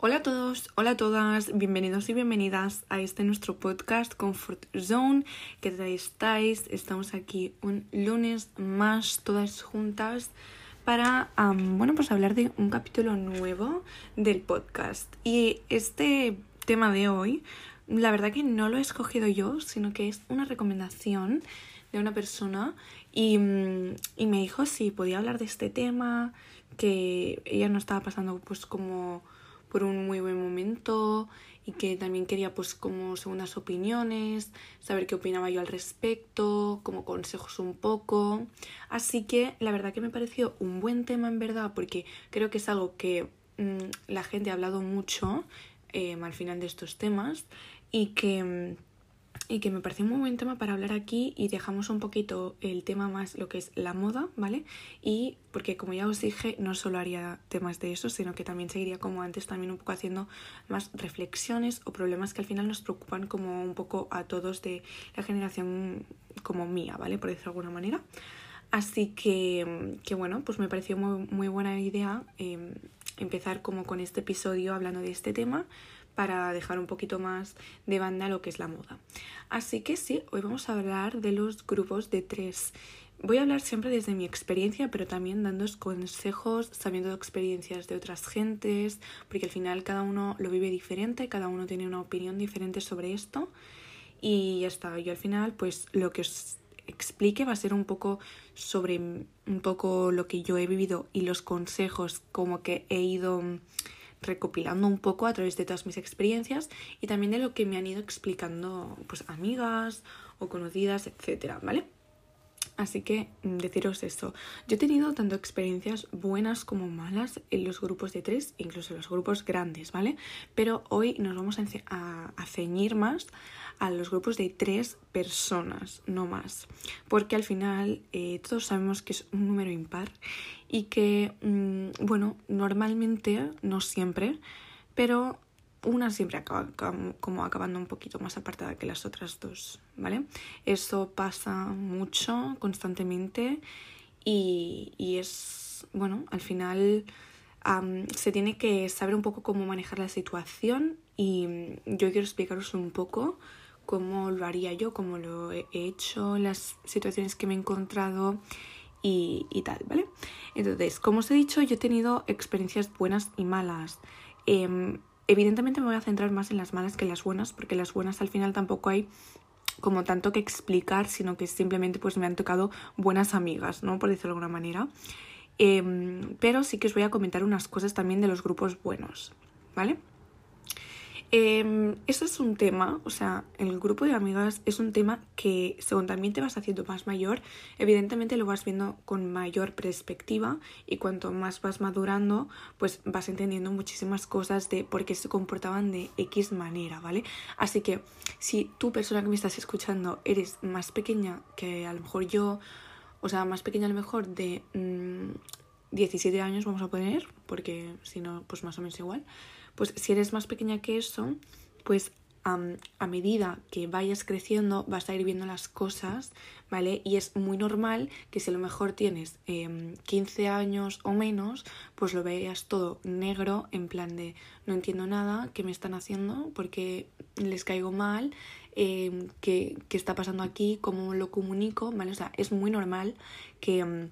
Hola a todos, hola a todas, bienvenidos y bienvenidas a este nuestro podcast Comfort Zone. ¿Qué tal estáis? Estamos aquí un lunes más, todas juntas, para, bueno, pues hablar de un capítulo nuevo del podcast. Y este tema de hoy, la verdad que no lo he escogido yo, sino que es una recomendación de una persona y, y me dijo si podía hablar de este tema, que ella no estaba pasando pues como por un muy buen momento y que también quería pues como segundas opiniones, saber qué opinaba yo al respecto, como consejos un poco. Así que la verdad que me pareció un buen tema en verdad porque creo que es algo que mm, la gente ha hablado mucho eh, al final de estos temas y que mm, y que me pareció un buen tema para hablar aquí y dejamos un poquito el tema más lo que es la moda, ¿vale? Y porque como ya os dije, no solo haría temas de eso, sino que también seguiría como antes también un poco haciendo más reflexiones o problemas que al final nos preocupan como un poco a todos de la generación como mía, ¿vale? Por decirlo de alguna manera. Así que, que bueno, pues me pareció muy, muy buena idea eh, empezar como con este episodio hablando de este tema para dejar un poquito más de banda lo que es la moda. Así que sí, hoy vamos a hablar de los grupos de tres. Voy a hablar siempre desde mi experiencia, pero también dando consejos, sabiendo experiencias de otras gentes, porque al final cada uno lo vive diferente, cada uno tiene una opinión diferente sobre esto. Y ya está, yo al final pues lo que os explique va a ser un poco sobre un poco lo que yo he vivido y los consejos como que he ido recopilando un poco a través de todas mis experiencias y también de lo que me han ido explicando pues amigas o conocidas, etcétera, ¿vale? Así que mm, deciros esto. Yo he tenido tanto experiencias buenas como malas en los grupos de tres, incluso en los grupos grandes, ¿vale? Pero hoy nos vamos a, a ceñir más a los grupos de tres personas, no más. Porque al final eh, todos sabemos que es un número impar y que, mm, bueno, normalmente, no siempre, pero una siempre acaba como acabando un poquito más apartada que las otras dos, ¿vale? Eso pasa mucho, constantemente y, es, bueno, al final se tiene que saber un poco cómo manejar la situación y yo quiero explicaros un poco cómo lo haría yo, cómo lo he hecho, las situaciones que me he encontrado y, tal, ¿vale? Entonces, como os he dicho, yo he tenido experiencias buenas y malas. Eh, Evidentemente me voy a centrar más en las malas que en las buenas, porque las buenas al final tampoco hay como tanto que explicar, sino que simplemente pues me han tocado buenas amigas, ¿no? Por decirlo de alguna manera. Em, pero sí que os voy a comentar unas cosas también de los grupos buenos, ¿vale? Eh, es un tema, o sea, el grupo de amigas es un tema que según también te vas haciendo más mayor, evidentemente lo vas viendo con mayor perspectiva y cuanto más vas madurando, pues vas entendiendo muchísimas cosas de por qué se comportaban de X manera, ¿vale? Así que si tú persona que me estás escuchando eres más pequeña que a lo mejor yo, o sea, más pequeña a lo mejor de 17 mm, años vamos a poner, porque si no, pues más o menos igual pues si eres más pequeña que eso, pues a medida que vayas creciendo vas a ir viendo las cosas, ¿vale? Y es muy normal que si a lo mejor tienes 15 em, años o menos, pues lo veas todo negro, en plan de no entiendo nada, ¿qué me están haciendo? porque les caigo mal? Em, ¿qué, ¿Qué está pasando aquí? ¿Cómo lo comunico? ¿Vale? O sea, es muy normal que em,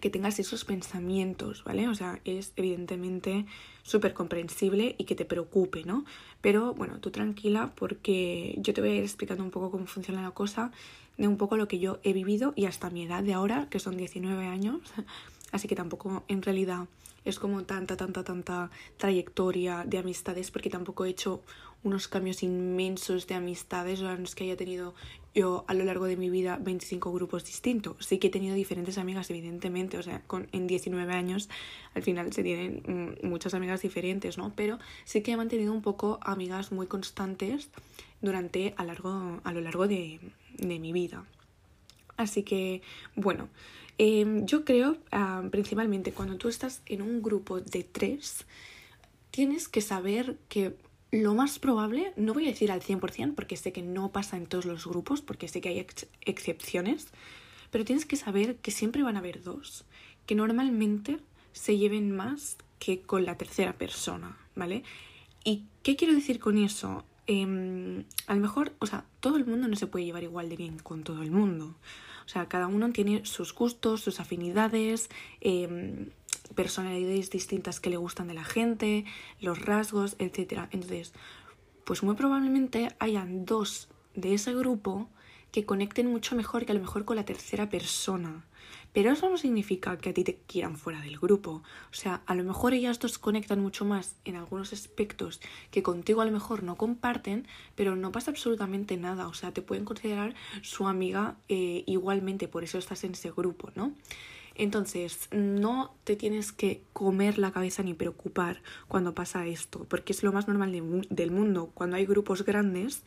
que tengas esos pensamientos, ¿vale? O sea, es evidentemente súper comprensible y que te preocupe, ¿no? Pero bueno, tú tranquila porque yo te voy a ir explicando un poco cómo funciona la cosa, de un poco lo que yo he vivido y hasta mi edad de ahora, que son 19 años, así que tampoco en realidad es como tanta, tanta, tanta trayectoria de amistades porque tampoco he hecho unos cambios inmensos de amistades, no es que haya tenido yo a lo largo de mi vida 25 grupos distintos. Sí que he tenido diferentes amigas, evidentemente, o sea, con, en 19 años al final se tienen mm, muchas amigas diferentes, ¿no? Pero sí que he mantenido un poco amigas muy constantes durante a, largo, a lo largo de mi vida. Así que, bueno, em, yo creo ah, principalmente cuando tú estás en un grupo de tres, tienes que saber que lo más probable, no voy a decir al 100% porque sé que no pasa en todos los grupos, porque sé que hay excepciones, pero tienes que saber que siempre van a haber dos, que normalmente se lleven más que con la tercera persona, ¿vale? ¿Y qué quiero decir con eso? Em, a lo mejor, o sea, todo el mundo no se puede llevar igual de bien con todo el mundo. O sea, cada uno tiene sus gustos, sus afinidades, em, personalidades distintas que le gustan de la gente, los rasgos, etc. Entonces, pues muy probablemente hayan dos de ese grupo que conecten mucho mejor que a lo mejor con la tercera persona. Pero eso no significa que a ti te quieran fuera del grupo. O sea, a lo mejor ellas dos conectan mucho más en algunos aspectos que contigo a lo mejor no comparten, pero no pasa absolutamente nada. O sea, te pueden considerar su amiga eh, igualmente, por eso estás en ese grupo, ¿no? Entonces, no te tienes que comer la cabeza ni preocupar cuando pasa esto, porque es lo más normal del mundo. Cuando hay grupos grandes,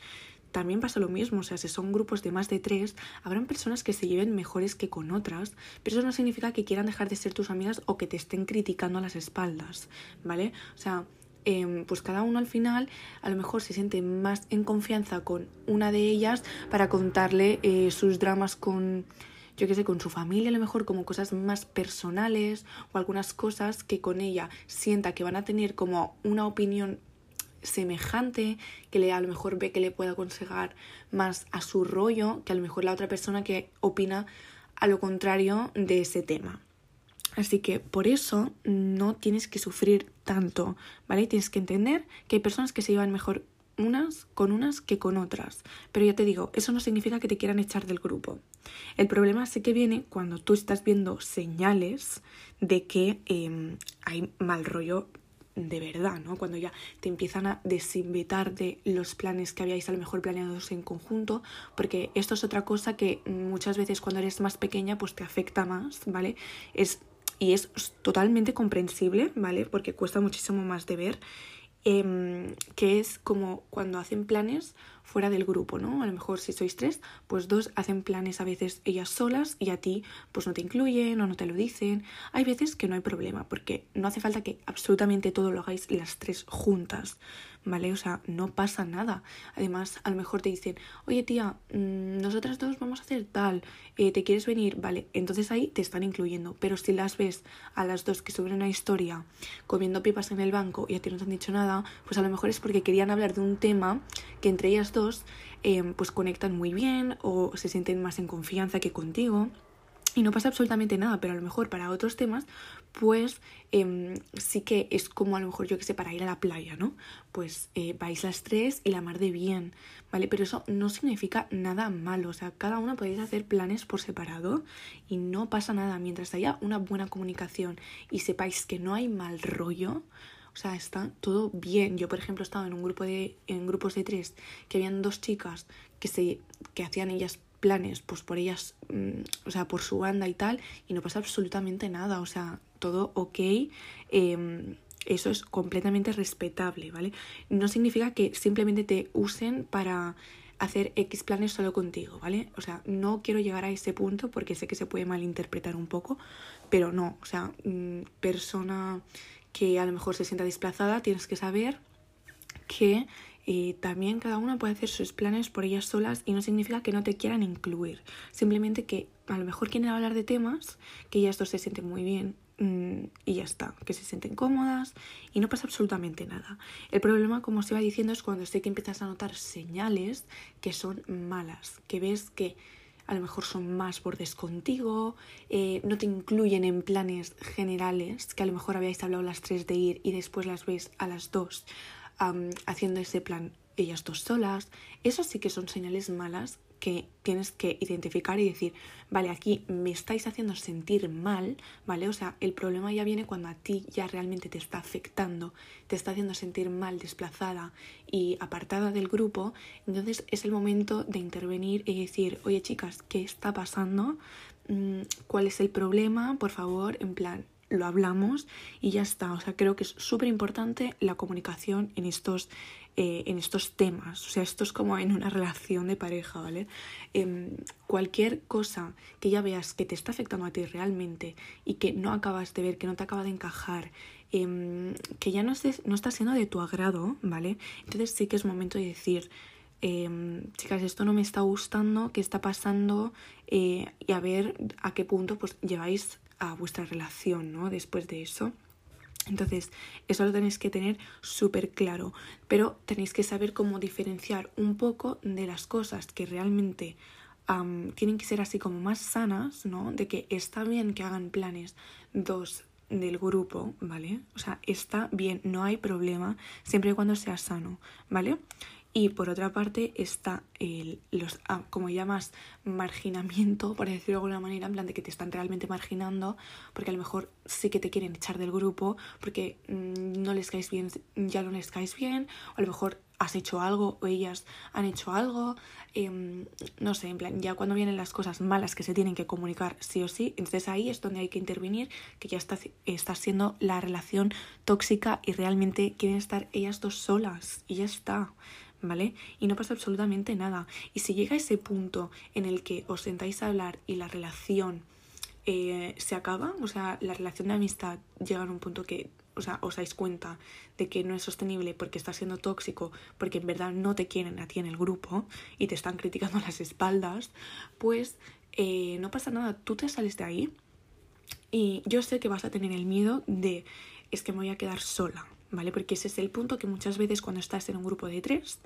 también pasa lo mismo, o sea, si son grupos de más de tres, habrán personas que se lleven mejores que con otras, pero eso no significa que quieran dejar de ser tus amigas o que te estén criticando a las espaldas, ¿vale? O sea, em, pues cada uno al final a lo mejor se siente más en confianza con una de ellas para contarle eh, sus dramas con, yo qué sé, con su familia, a lo mejor como cosas más personales o algunas cosas que con ella sienta que van a tener como una opinión semejante, que le, a lo mejor ve que le puede aconsejar más a su rollo que a lo mejor la otra persona que opina a lo contrario de ese tema. Así que por eso no tienes que sufrir tanto, ¿vale? Tienes que entender que hay personas que se llevan mejor unas con unas que con otras. Pero ya te digo, eso no significa que te quieran echar del grupo. El problema sí que viene cuando tú estás viendo señales de que em, hay mal rollo de verdad, ¿no? Cuando ya te empiezan a desinvitar de los planes que habíais a lo mejor planeados en conjunto, porque esto es otra cosa que muchas veces cuando eres más pequeña pues te afecta más, ¿vale? Es, y es totalmente comprensible, ¿vale? Porque cuesta muchísimo más de ver, eh, que es como cuando hacen planes fuera del grupo, ¿no? A lo mejor si sois tres, pues dos hacen planes a veces ellas solas y a ti pues no te incluyen o no te lo dicen. Hay veces que no hay problema porque no hace falta que absolutamente todo lo hagáis las tres juntas. ¿Vale? O sea, no pasa nada. Además, a lo mejor te dicen, oye tía, mm, nosotras dos vamos a hacer tal, eh, ¿te quieres venir? Vale, entonces ahí te están incluyendo. Pero si las ves a las dos que suben una historia comiendo pipas en el banco y a ti no te han dicho nada, pues a lo mejor es porque querían hablar de un tema que entre ellas dos em, pues conectan muy bien o se sienten más en confianza que contigo y no pasa absolutamente nada, pero a lo mejor para otros temas, pues em, sí que es como a lo mejor yo que sé, para ir a la playa, ¿no? Pues eh, vais las tres y la mar de bien, ¿vale? Pero eso no significa nada malo, o sea, cada una podéis hacer planes por separado y no pasa nada mientras haya una buena comunicación y sepáis que no hay mal rollo. O sea, está todo bien. Yo, por ejemplo, he estado en un grupo de, en grupos de tres que habían dos chicas que se, que hacían ellas planes, pues por ellas, mm, o sea, por su banda y tal, y no pasa absolutamente nada, o sea, todo ok. Em, eso es completamente respetable, ¿vale? No significa que simplemente te usen para hacer X planes solo contigo, ¿vale? O sea, no quiero llegar a ese punto porque sé que se puede malinterpretar un poco, pero no, o sea, mm, persona que a lo mejor se sienta desplazada, tienes que saber que y también cada una puede hacer sus planes por ellas solas y no significa que no te quieran incluir. Simplemente que a lo mejor quieren hablar de temas que ellas dos se sienten muy bien mm, y ya está, que se sienten cómodas y no pasa absolutamente nada. El problema, como os iba diciendo, es cuando sé que empiezas a notar señales que son malas, que ves que a lo mejor son más bordes contigo, eh, no te incluyen en planes generales, que a lo mejor habíais hablado las tres de ir y después las ves a las dos haciendo ese plan ellas dos solas, esas sí que son señales malas que tienes que identificar y decir, vale, aquí me estáis haciendo sentir mal, ¿vale? O sea, el problema ya viene cuando a ti ya realmente te está afectando, te está haciendo sentir mal, desplazada y apartada del grupo, entonces es el momento de intervenir y decir, oye chicas, ¿qué está pasando? Mm, ¿Cuál es el problema? Por favor, en plan, lo hablamos y ya está. O sea, creo que es súper importante la comunicación en estos, eh, en estos temas. O sea, esto es como en una relación de pareja, ¿vale? Em, cualquier cosa que ya veas que te está afectando a ti realmente y que no acabas de ver, que no te acaba de encajar, em, que ya no, no está siendo de tu agrado, ¿vale? Entonces sí que es momento de decir, em, chicas, esto no me está gustando, qué está pasando eh, y a ver a qué punto pues lleváis a vuestra relación, ¿no? Después de eso. Entonces, eso lo tenéis que tener súper claro, pero tenéis que saber cómo diferenciar un poco de las cosas que realmente tienen que ser así como más sanas, ¿no? De que está bien que hagan planes dos del grupo, ¿vale? O sea, está bien, no hay problema, siempre y cuando sea sano, ¿vale? Y por otra parte está el, los, ah, como llamas, marginamiento, por decirlo de alguna manera, en plan de que te están realmente marginando, porque a lo mejor sí que te quieren echar del grupo, porque mm, no les caes bien, ya no les caes bien, o a lo mejor has hecho algo o ellas han hecho algo, em, no sé, en plan, ya cuando vienen las cosas malas que se tienen que comunicar sí o sí, entonces ahí es donde hay que intervenir, que ya está, está siendo la relación tóxica y realmente quieren estar ellas dos solas y ya está. ¿Vale? Y no pasa absolutamente nada. Y si llega ese punto en el que os sentáis a hablar y la relación eh, se acaba, o sea, la relación de amistad llega a un punto que, o sea, os dais cuenta de que no es sostenible porque está siendo tóxico, porque en verdad no te quieren a ti en el grupo y te están criticando las espaldas, pues eh, no pasa nada, tú te sales de ahí y yo sé que vas a tener el miedo de es que me voy a quedar sola, ¿vale? Porque ese es el punto que muchas veces cuando estás en un grupo de tres,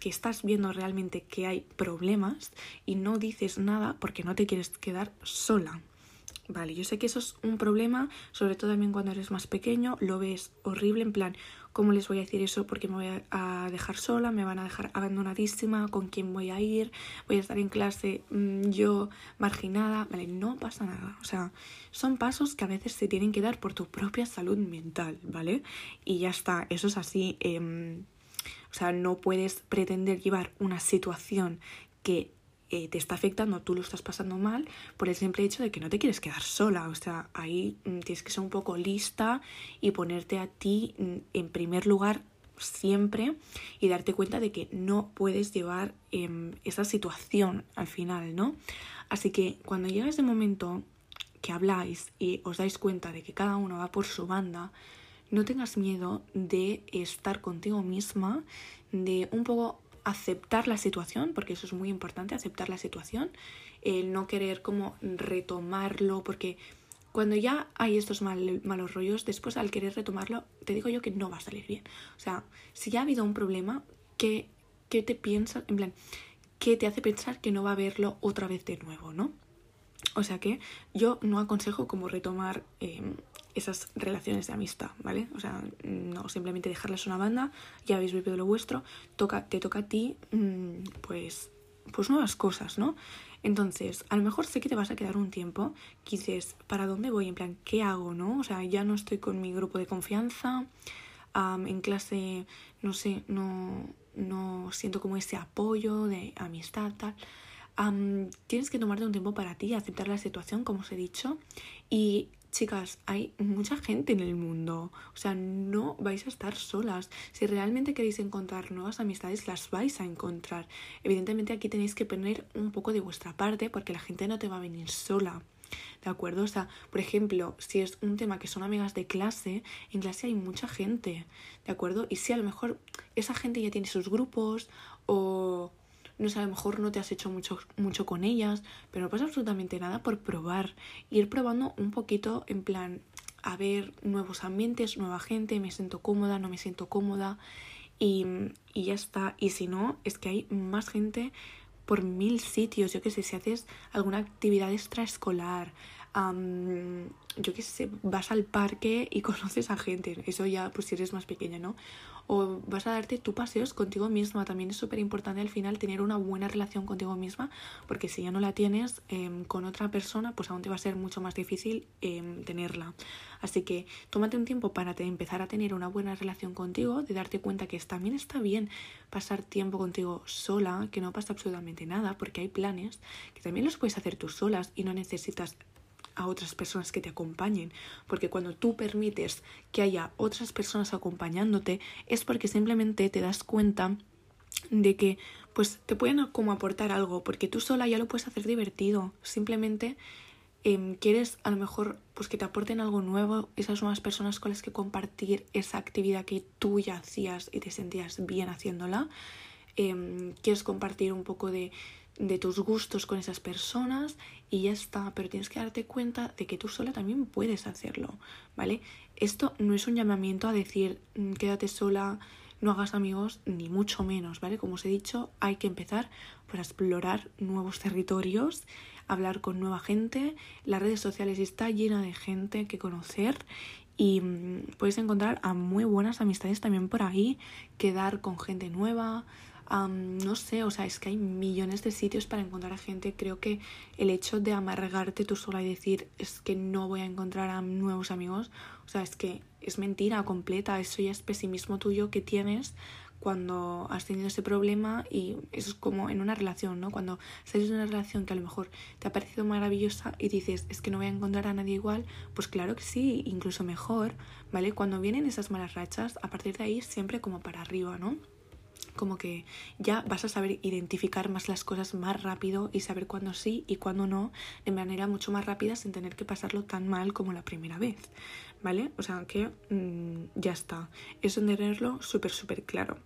que estás viendo realmente que hay problemas y no dices nada porque no te quieres quedar sola. Vale, yo sé que eso es un problema, sobre todo también cuando eres más pequeño, lo ves horrible, en plan, ¿cómo les voy a decir eso? Porque me voy a dejar sola, me van a dejar abandonadísima, ¿con quién voy a ir? Voy a estar en clase mm, yo marginada, vale, no pasa nada. O sea, son pasos que a veces se tienen que dar por tu propia salud mental, ¿vale? Y ya está, eso es así. Em, o sea, no puedes pretender llevar una situación que eh, te está afectando, tú lo estás pasando mal por el simple hecho de que no te quieres quedar sola. O sea, ahí mm, tienes que ser un poco lista y ponerte a ti mm, en primer lugar siempre y darte cuenta de que no puedes llevar em, esa situación al final, ¿no? Así que cuando llega ese momento que habláis y os dais cuenta de que cada uno va por su banda, no tengas miedo de estar contigo misma, de un poco aceptar la situación, porque eso es muy importante, aceptar la situación, el no querer como retomarlo, porque cuando ya hay estos malos rollos, después al querer retomarlo, te digo yo que no va a salir bien. O sea, si ya ha habido un problema, ¿qué, qué te piensas? En plan, ¿qué te hace pensar que no va a haberlo otra vez de nuevo, no? O sea que yo no aconsejo como retomar em, esas relaciones de amistad, ¿vale? O sea, no simplemente dejarlas una banda, ya habéis vivido lo vuestro, toca, te toca a ti, mm, pues, pues nuevas cosas, ¿no? Entonces, a lo mejor sé que te vas a quedar un tiempo, que dices, ¿para dónde voy? En plan, ¿qué hago, no? O sea, ya no estoy con mi grupo de confianza, en clase, no sé, no, no siento como ese apoyo de amistad, tal. tienes que tomarte un tiempo para ti, aceptar la situación, como os he dicho, y Chicas, hay mucha gente en el mundo, o sea, no vais a estar solas. Si realmente queréis encontrar nuevas amistades, las vais a encontrar. Evidentemente aquí tenéis que poner un poco de vuestra parte porque la gente no te va a venir sola. ¿De acuerdo? O sea, por ejemplo, si es un tema que son amigas de clase, en clase hay mucha gente, ¿de acuerdo? Y si a lo mejor esa gente ya tiene sus grupos o no sé, a lo mejor no te has hecho mucho, mucho con ellas, pero no pasa absolutamente nada por probar, ir probando un poquito en plan, a ver nuevos ambientes, nueva gente, me siento cómoda, no me siento cómoda y, y ya está. Y si no, es que hay más gente por mil sitios, yo qué sé, si haces alguna actividad extraescolar, yo qué sé, vas al parque y conoces a gente, eso ya pues si eres más pequeña, ¿no? O vas a darte tu paseos contigo misma, también es súper importante al final tener una buena relación contigo misma, porque si ya no la tienes em, con otra persona, pues aún te va a ser mucho más difícil em, tenerla. Así que tómate un tiempo para te empezar a tener una buena relación contigo, de darte cuenta que también está bien pasar tiempo contigo sola, que no pasa absolutamente nada, porque hay planes que también los puedes hacer tú solas y no necesitas a otras personas que te acompañen, porque cuando tú permites que haya otras personas acompañándote es porque simplemente te das cuenta de que pues te pueden como aportar algo, porque tú sola ya lo puedes hacer divertido, simplemente em, quieres a lo mejor pues que te aporten algo nuevo, esas nuevas personas con las que compartir esa actividad que tú ya hacías y te sentías bien haciéndola, em, quieres compartir un poco de de tus gustos con esas personas y ya está, pero tienes que darte cuenta de que tú sola también puedes hacerlo, ¿vale? Esto no es un llamamiento a decir mm, quédate sola, no hagas amigos, ni mucho menos, ¿vale? Como os he dicho, hay que empezar por explorar nuevos territorios, hablar con nueva gente, las redes sociales está llena de gente que conocer y mm, puedes encontrar a muy buenas amistades también por ahí, quedar con gente nueva, no sé, o sea, es que hay millones de sitios para encontrar a gente. Creo que el hecho de amargarte tú sola y decir es que no voy a encontrar a nuevos amigos, o sea, es que es mentira completa. Eso ya es pesimismo tuyo que tienes cuando has tenido ese problema y es como en una relación, ¿no? Cuando sales de una relación que a lo mejor te ha parecido maravillosa y dices, es que no voy a encontrar a nadie igual, pues claro que sí, incluso mejor, ¿vale? Cuando vienen esas malas rachas, a partir de ahí siempre como para arriba, ¿no? Como que ya vas a saber identificar más las cosas más rápido y saber cuándo sí y cuándo no de manera mucho más rápida sin tener que pasarlo tan mal como la primera vez, ¿vale? O sea que mm, ya está, eso tenerlo súper, súper claro.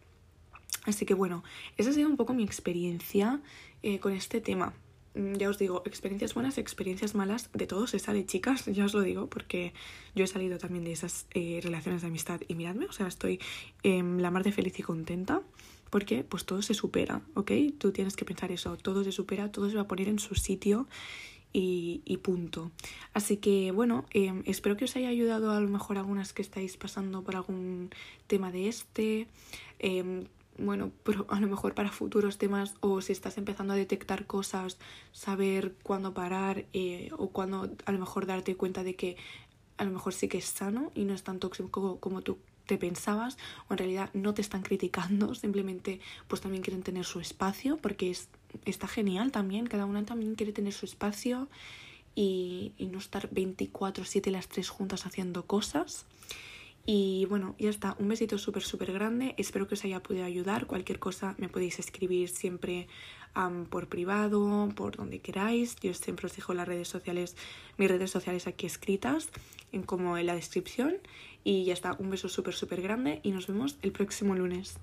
Así que bueno, esa ha sido un poco mi experiencia eh, con este tema. Mm, ya os digo, experiencias buenas, experiencias malas, de todo se sale, chicas, ya os lo digo, porque yo he salido también de esas eh, relaciones de amistad y miradme, o sea, estoy la mar de feliz y contenta porque pues todo se supera, ¿ok? Tú tienes que pensar eso, todo se supera, todo se va a poner en su sitio y, punto. Así que bueno, em, espero que os haya ayudado a lo mejor algunas que estáis pasando por algún tema de este. Bueno, pero a lo mejor para futuros temas o si estás empezando a detectar cosas, saber cuándo parar eh, o cuándo a lo mejor darte cuenta de que a lo mejor sí que es sano y no es tan tóxico como tú te pensabas o en realidad no te están criticando, simplemente pues también quieren tener su espacio porque es, está genial también, cada una también quiere tener su espacio y, y no estar 24/7 las tres juntas haciendo cosas. Y bueno, ya está. Un besito súper, súper grande. Espero que os haya podido ayudar. Cualquier cosa me podéis escribir siempre por privado, por donde queráis. Yo siempre os dejo las redes sociales, mis redes sociales aquí escritas, en, como en la descripción. Y ya está. Un beso súper, súper grande y nos vemos el próximo lunes.